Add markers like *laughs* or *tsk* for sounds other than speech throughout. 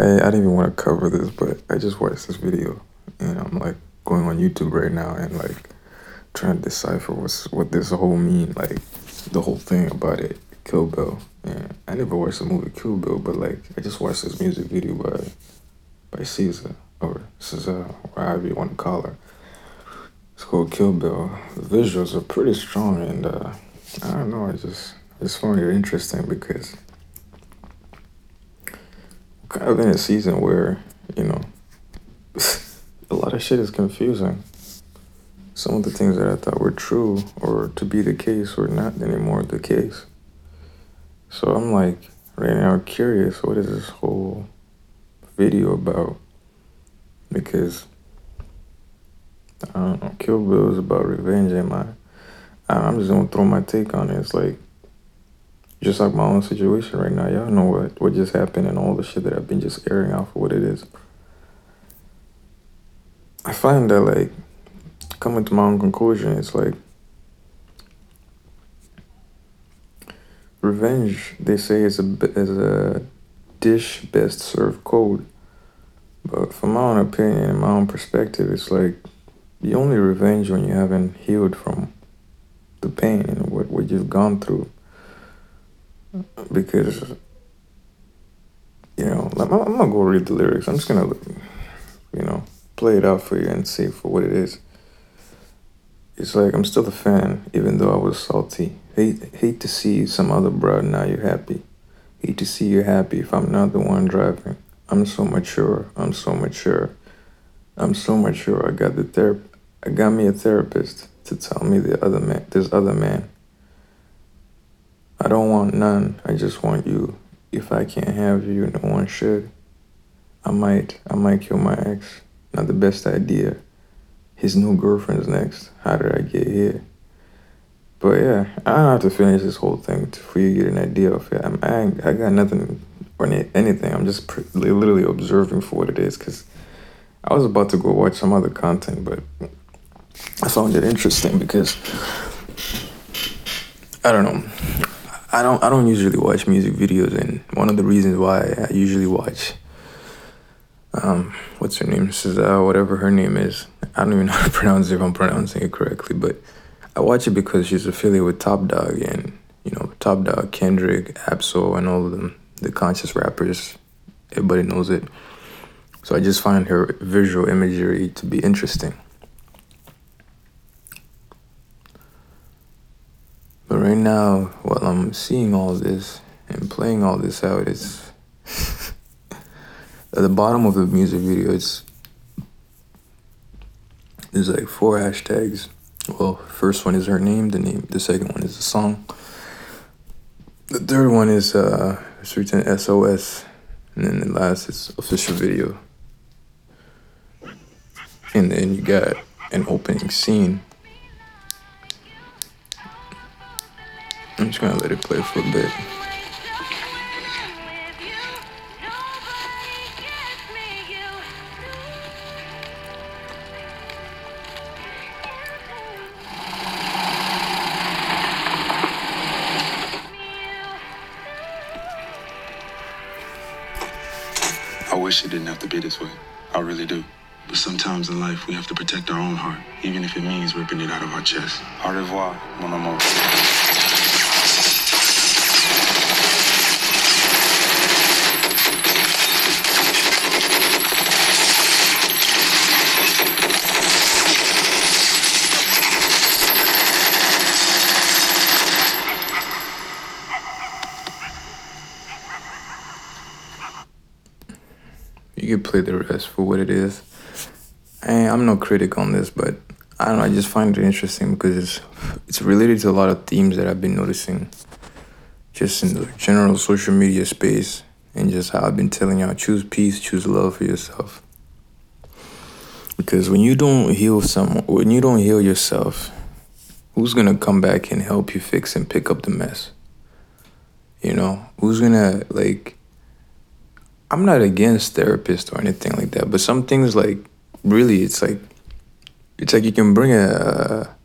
I, I didn't even want to cover this, but I just watched this video and I'm like going on YouTube right now and like trying to decipher what's what this whole mean, like the whole thing about it, Kill Bill. And I never watched the movie Kill Bill, but like I just watched this music video by by SZA or SZA, or however you want to call her. It's called Kill Bill. The visuals are pretty strong and uh, I don't know, I just I just find it interesting because kind of in a season where, you know, *laughs* a lot of shit is confusing. Some of the things that I thought were true or to be the case were not anymore the case. So I'm like, right now, curious what is this whole video about? Because I don't know, Kill Bill is about revenge, and my I'm just gonna throw my take on it. It's like just like my own situation right now. Y'all know what what just happened and all the shit that I've been just airing out for what it is. I find that like coming to my own conclusion, it's like revenge. They say is a is a dish best served cold, but from my own opinion and my own perspective, it's like the only revenge when you haven't healed from the pain and what what you've gone through because you know I'm, I'm gonna go read the lyrics. I'm just gonna you know play it out for you and see for what it is. It's like I'm still a fan, even though I was salty. Hate hate to see some other broad now you're happy. Hate to see you happy if I'm not the one driving. I'm so mature. I'm so mature. I'm so mature. I got the therap. I got me a therapist to tell me the other man. This other man I don't want none. I just want you. If I can't have you, no one should. I might, I might kill my ex. Not the best idea. His new girlfriend's next. How did I get here? But yeah, I don't have to finish this whole thing for you to get an idea of it. I'm, I, I got nothing or anything. I'm just literally observing for what it is because I was about to go watch some other content, but I found it interesting because I don't know. I don't I don't usually watch music videos, and one of the reasons why I usually watch um what's her name SZA whatever her name is I don't even know how to *laughs* pronounce it if I'm pronouncing it correctly, but I watch it because she's affiliated with Top Dawg and you know Top Dawg, Kendrick, Ab-Soul, and all of them the conscious rappers. Everybody knows it. So I just find her visual imagery to be interesting. Right now, while I'm seeing all this and playing all this out, it's *laughs* at the bottom of the music video. It's there's like four hashtags. Well, first one is her name. The name. The second one is the song. The third one is uh, written SOS, and then the last is official video. And then you got an opening scene I'm just gonna let it play for a bit. I wish it didn't have to be this way. I really do. But sometimes in life, we have to protect our own heart, even if it means ripping it out of our chest. Au revoir, mon amour. Play the rest for what it is. And I'm no critic on this, but I don't know. I just find it interesting because it's it's related to a lot of themes that I've been noticing, just in the general social media space, and just how I've been telling y'all: choose peace, choose love for yourself. Because when you don't heal someone, when you don't heal yourself, who's gonna come back and help you fix and pick up the mess? You know, who's gonna like I'm not against therapists or anything like that, but some things like really it's like it's like you can bring a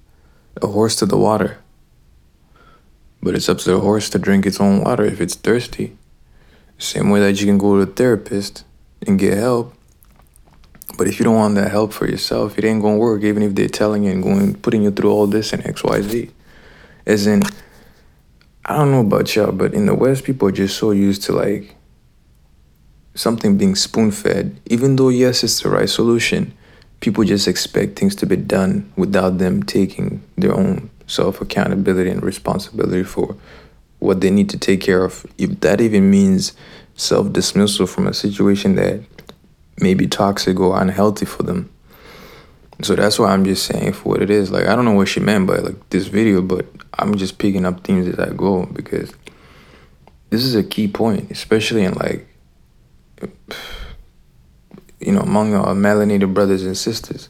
a horse to the water. But it's up to the horse to drink its own water if it's thirsty. Same way that you can go to a therapist and get help. But if you don't want that help for yourself, it ain't gonna work. Even if they're telling you and going putting you through all this and X Y Z. As in, I don't know about y'all, but in the West, people are just so used to like something being spoon fed. Even though yes, it's the right solution, people just expect things to be done without them taking their own self accountability and responsibility for what they need to take care of. If that even means self dismissal from a situation that may be toxic or unhealthy for them. So that's why I'm just saying for what it is. Like I don't know what she meant by like this video, but I'm just picking up themes as I go because this is a key point, especially in like you know among our melanated brothers and sisters.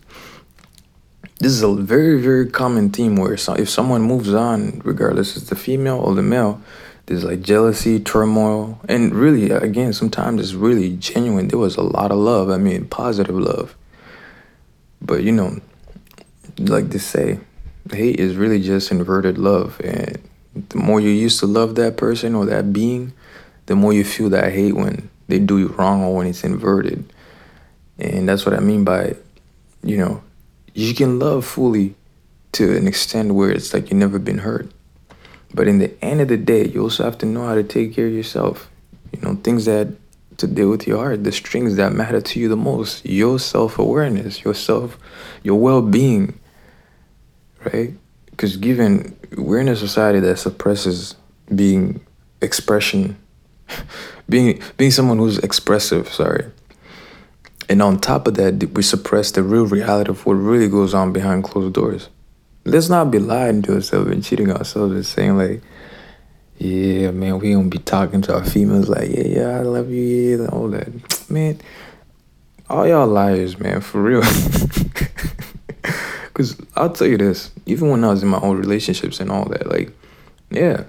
This is a very very common theme where if someone moves on, regardless it's the female or the male, there's like jealousy, turmoil, and really, again, sometimes it's really genuine. There was a lot of love. I mean, positive love. But you know, like they say, hate is really just inverted love. And the more you used to love that person or that being, the more you feel that hate when they do you wrong or when it's inverted. And that's what I mean by, you know, you can love fully to an extent where it's like you've never been hurt. But in the end of the day, you also have to know how to take care of yourself. You know, things that to deal with your heart, the strings that matter to you the most, your self awareness, yourself, your well being, right? Because given we're in a society that suppresses being expression, *laughs* being being someone who's expressive, sorry. And on top of that, we suppress the real reality of what really goes on behind closed doors let's not be lying to ourselves and cheating ourselves and saying like, yeah, man, we don't be talking to our females like, yeah, yeah, I love you, yeah, and all that. *tsk* Man, all y'all liars, man, for real. *laughs* Cause I'll tell you this, even when I was in my own relationships and all that, like, yeah.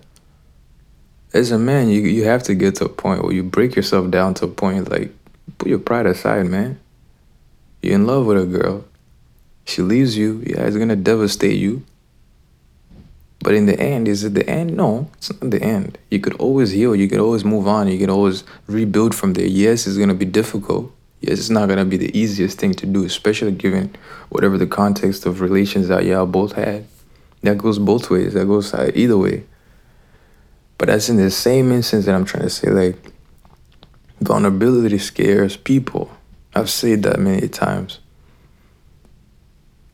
As a man, you you have to get to a point where you break yourself down to a point like put your pride aside, man. You're in love with a girl. She leaves you, yeah, it's gonna devastate you. But in the end, is it the end? No, it's not the end. You could always heal, you could always move on, you can always rebuild from there. Yes, it's gonna be difficult. Yes, it's not gonna be the easiest thing to do, especially given whatever the context of relations that y'all both had. That goes both ways, that goes uh, either way. But that's in the same instance that I'm trying to say, like, vulnerability scares people. I've said that many times.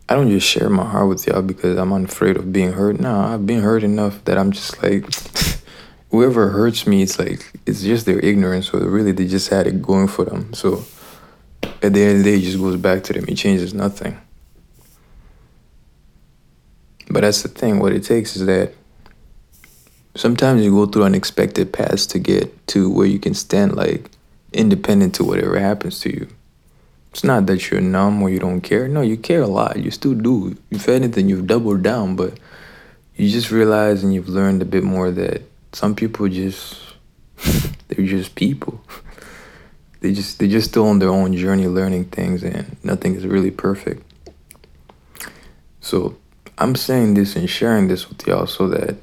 I don't just share my heart with y'all because I'm unafraid of being hurt. No, I've been hurt enough that I'm just like, *laughs* whoever hurts me, it's like, it's just their ignorance. So really, they just had it going for them. So at the end of the day, it just goes back to them. It changes nothing. But that's the thing. What it takes is that sometimes you go through unexpected paths to get to where you can stand like independent to whatever happens to you. It's not that you're numb or you don't care. No, you care a lot. You still do. If anything, you've doubled down, but you just realize and you've learned a bit more that some people just *laughs* they're just people. *laughs* They just they're just still on their own journey learning things and nothing is really perfect. So I'm saying this and sharing this with y'all so that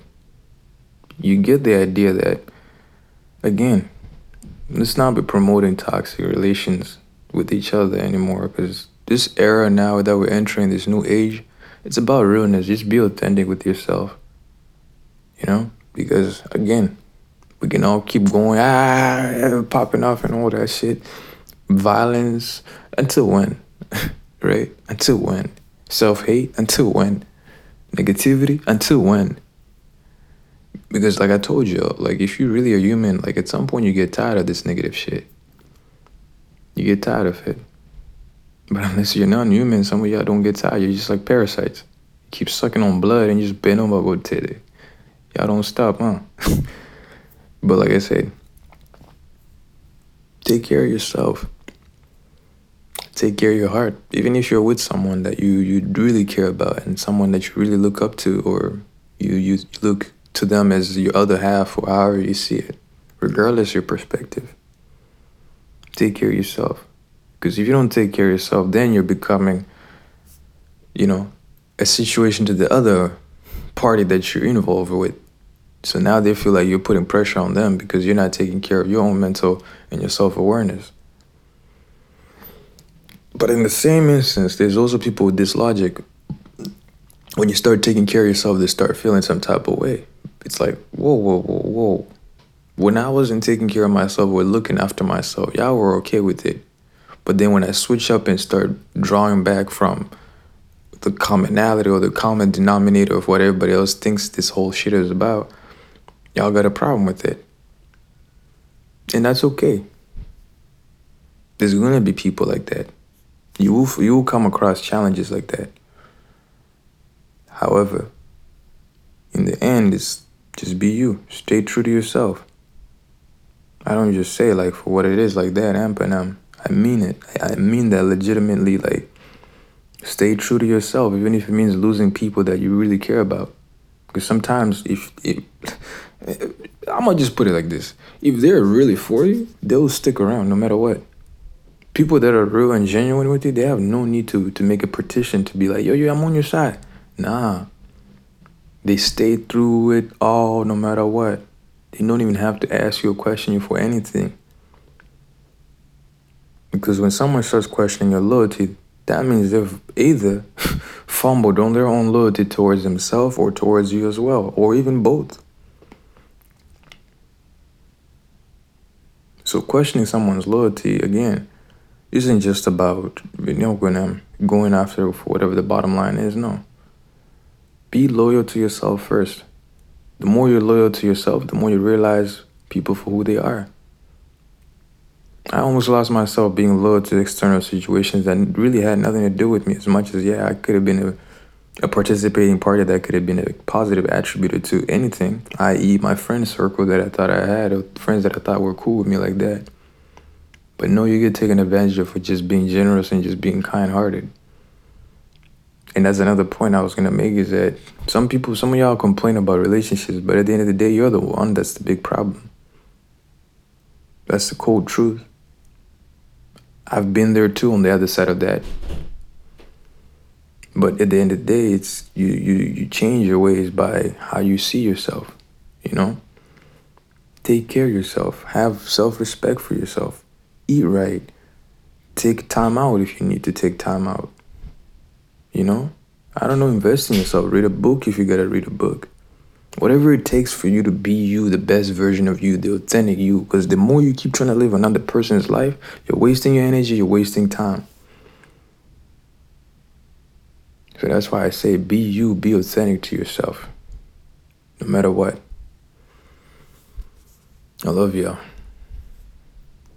you get the idea that again, let's not be promoting toxic relations with each other anymore because this era now that we're entering this new age it's about realness. Just be authentic with yourself you know? Because again we can all keep going ah popping off and all that shit. Violence until when *laughs* right? Until when? Self-hate until when? Negativity until when because like i told you like if you really a human like at some point you get tired of this negative shit you get tired of it. But *laughs* unless you're non-human, some of y'all don't get tired. You're just like parasites. You keep sucking on blood and you just bend over with it. Y'all don't stop, huh? *laughs* but like I said, take care of yourself. Take care of your heart. Even if you're with someone that you, you really care about and someone that you really look up to or you, you look to them as your other half or however you see it, regardless your perspective take care of yourself. Because if you don't take care of yourself, then you're becoming, you know, a situation to the other party that you're involved with. So now they feel like you're putting pressure on them because you're not taking care of your own mental and your self awareness. But in the same instance, there's also people with this logic. When you start taking care of yourself, they start feeling some type of way. It's like, whoa, whoa, whoa, whoa. When I wasn't taking care of myself or looking after myself, y'all were okay with it. But then when I switch up and start drawing back from the commonality or the common denominator of what everybody else thinks this whole shit is about, y'all got a problem with it. And that's okay. There's gonna be people like that. You will, you will come across challenges like that. However, in the end, it's just be you. Stay true to yourself. I don't just say like for what it is like that, Ampanam. I mean it. I mean that legitimately. Like, stay true to yourself, even if it means losing people that you really care about. Because sometimes, if, if *laughs* I'm gonna just put it like this: if they're really for you, they'll stick around no matter what. People that are real and genuine with you, they have no need to to make a petition to be like, yo, yo, I'm on your side. Nah. They stay through it all no matter what. They don't even have to ask you a question you for anything. Because when someone starts questioning your loyalty, that means they've either *laughs* fumbled on their own loyalty towards themselves or towards you as well, or even both. So questioning someone's loyalty again isn't just about you know going after whatever the bottom line is. No. Be loyal to yourself first. The more you're loyal to yourself, the more you realize people for who they are. I almost lost myself being loyal to external situations that really had nothing to do with me as much as, yeah, I could have been a, a participating party that could have been a positive attributed to anything, i.e., my friend circle that I thought I had, or friends that I thought were cool with me like that. But no, you get taken advantage of for just being generous and just being kind hearted. And that's another point I was gonna make is that some people, some of y'all complain about relationships, but at the end of the day, you're the one that's the big problem. That's the cold truth. I've been there too on the other side of that. But at the end of the day, it's you you you change your ways by how you see yourself, you know? Take care of yourself. Have self-respect for yourself. Eat right. Take time out if you need to take time out. You know? I don't know, invest in yourself. Read a book if you gotta read a book. Whatever it takes for you to be you, the best version of you, the authentic you. Because the more you keep trying to live another person's life, you're wasting your energy, you're wasting time. So that's why I say be you, be authentic to yourself. No matter what. I love y'all.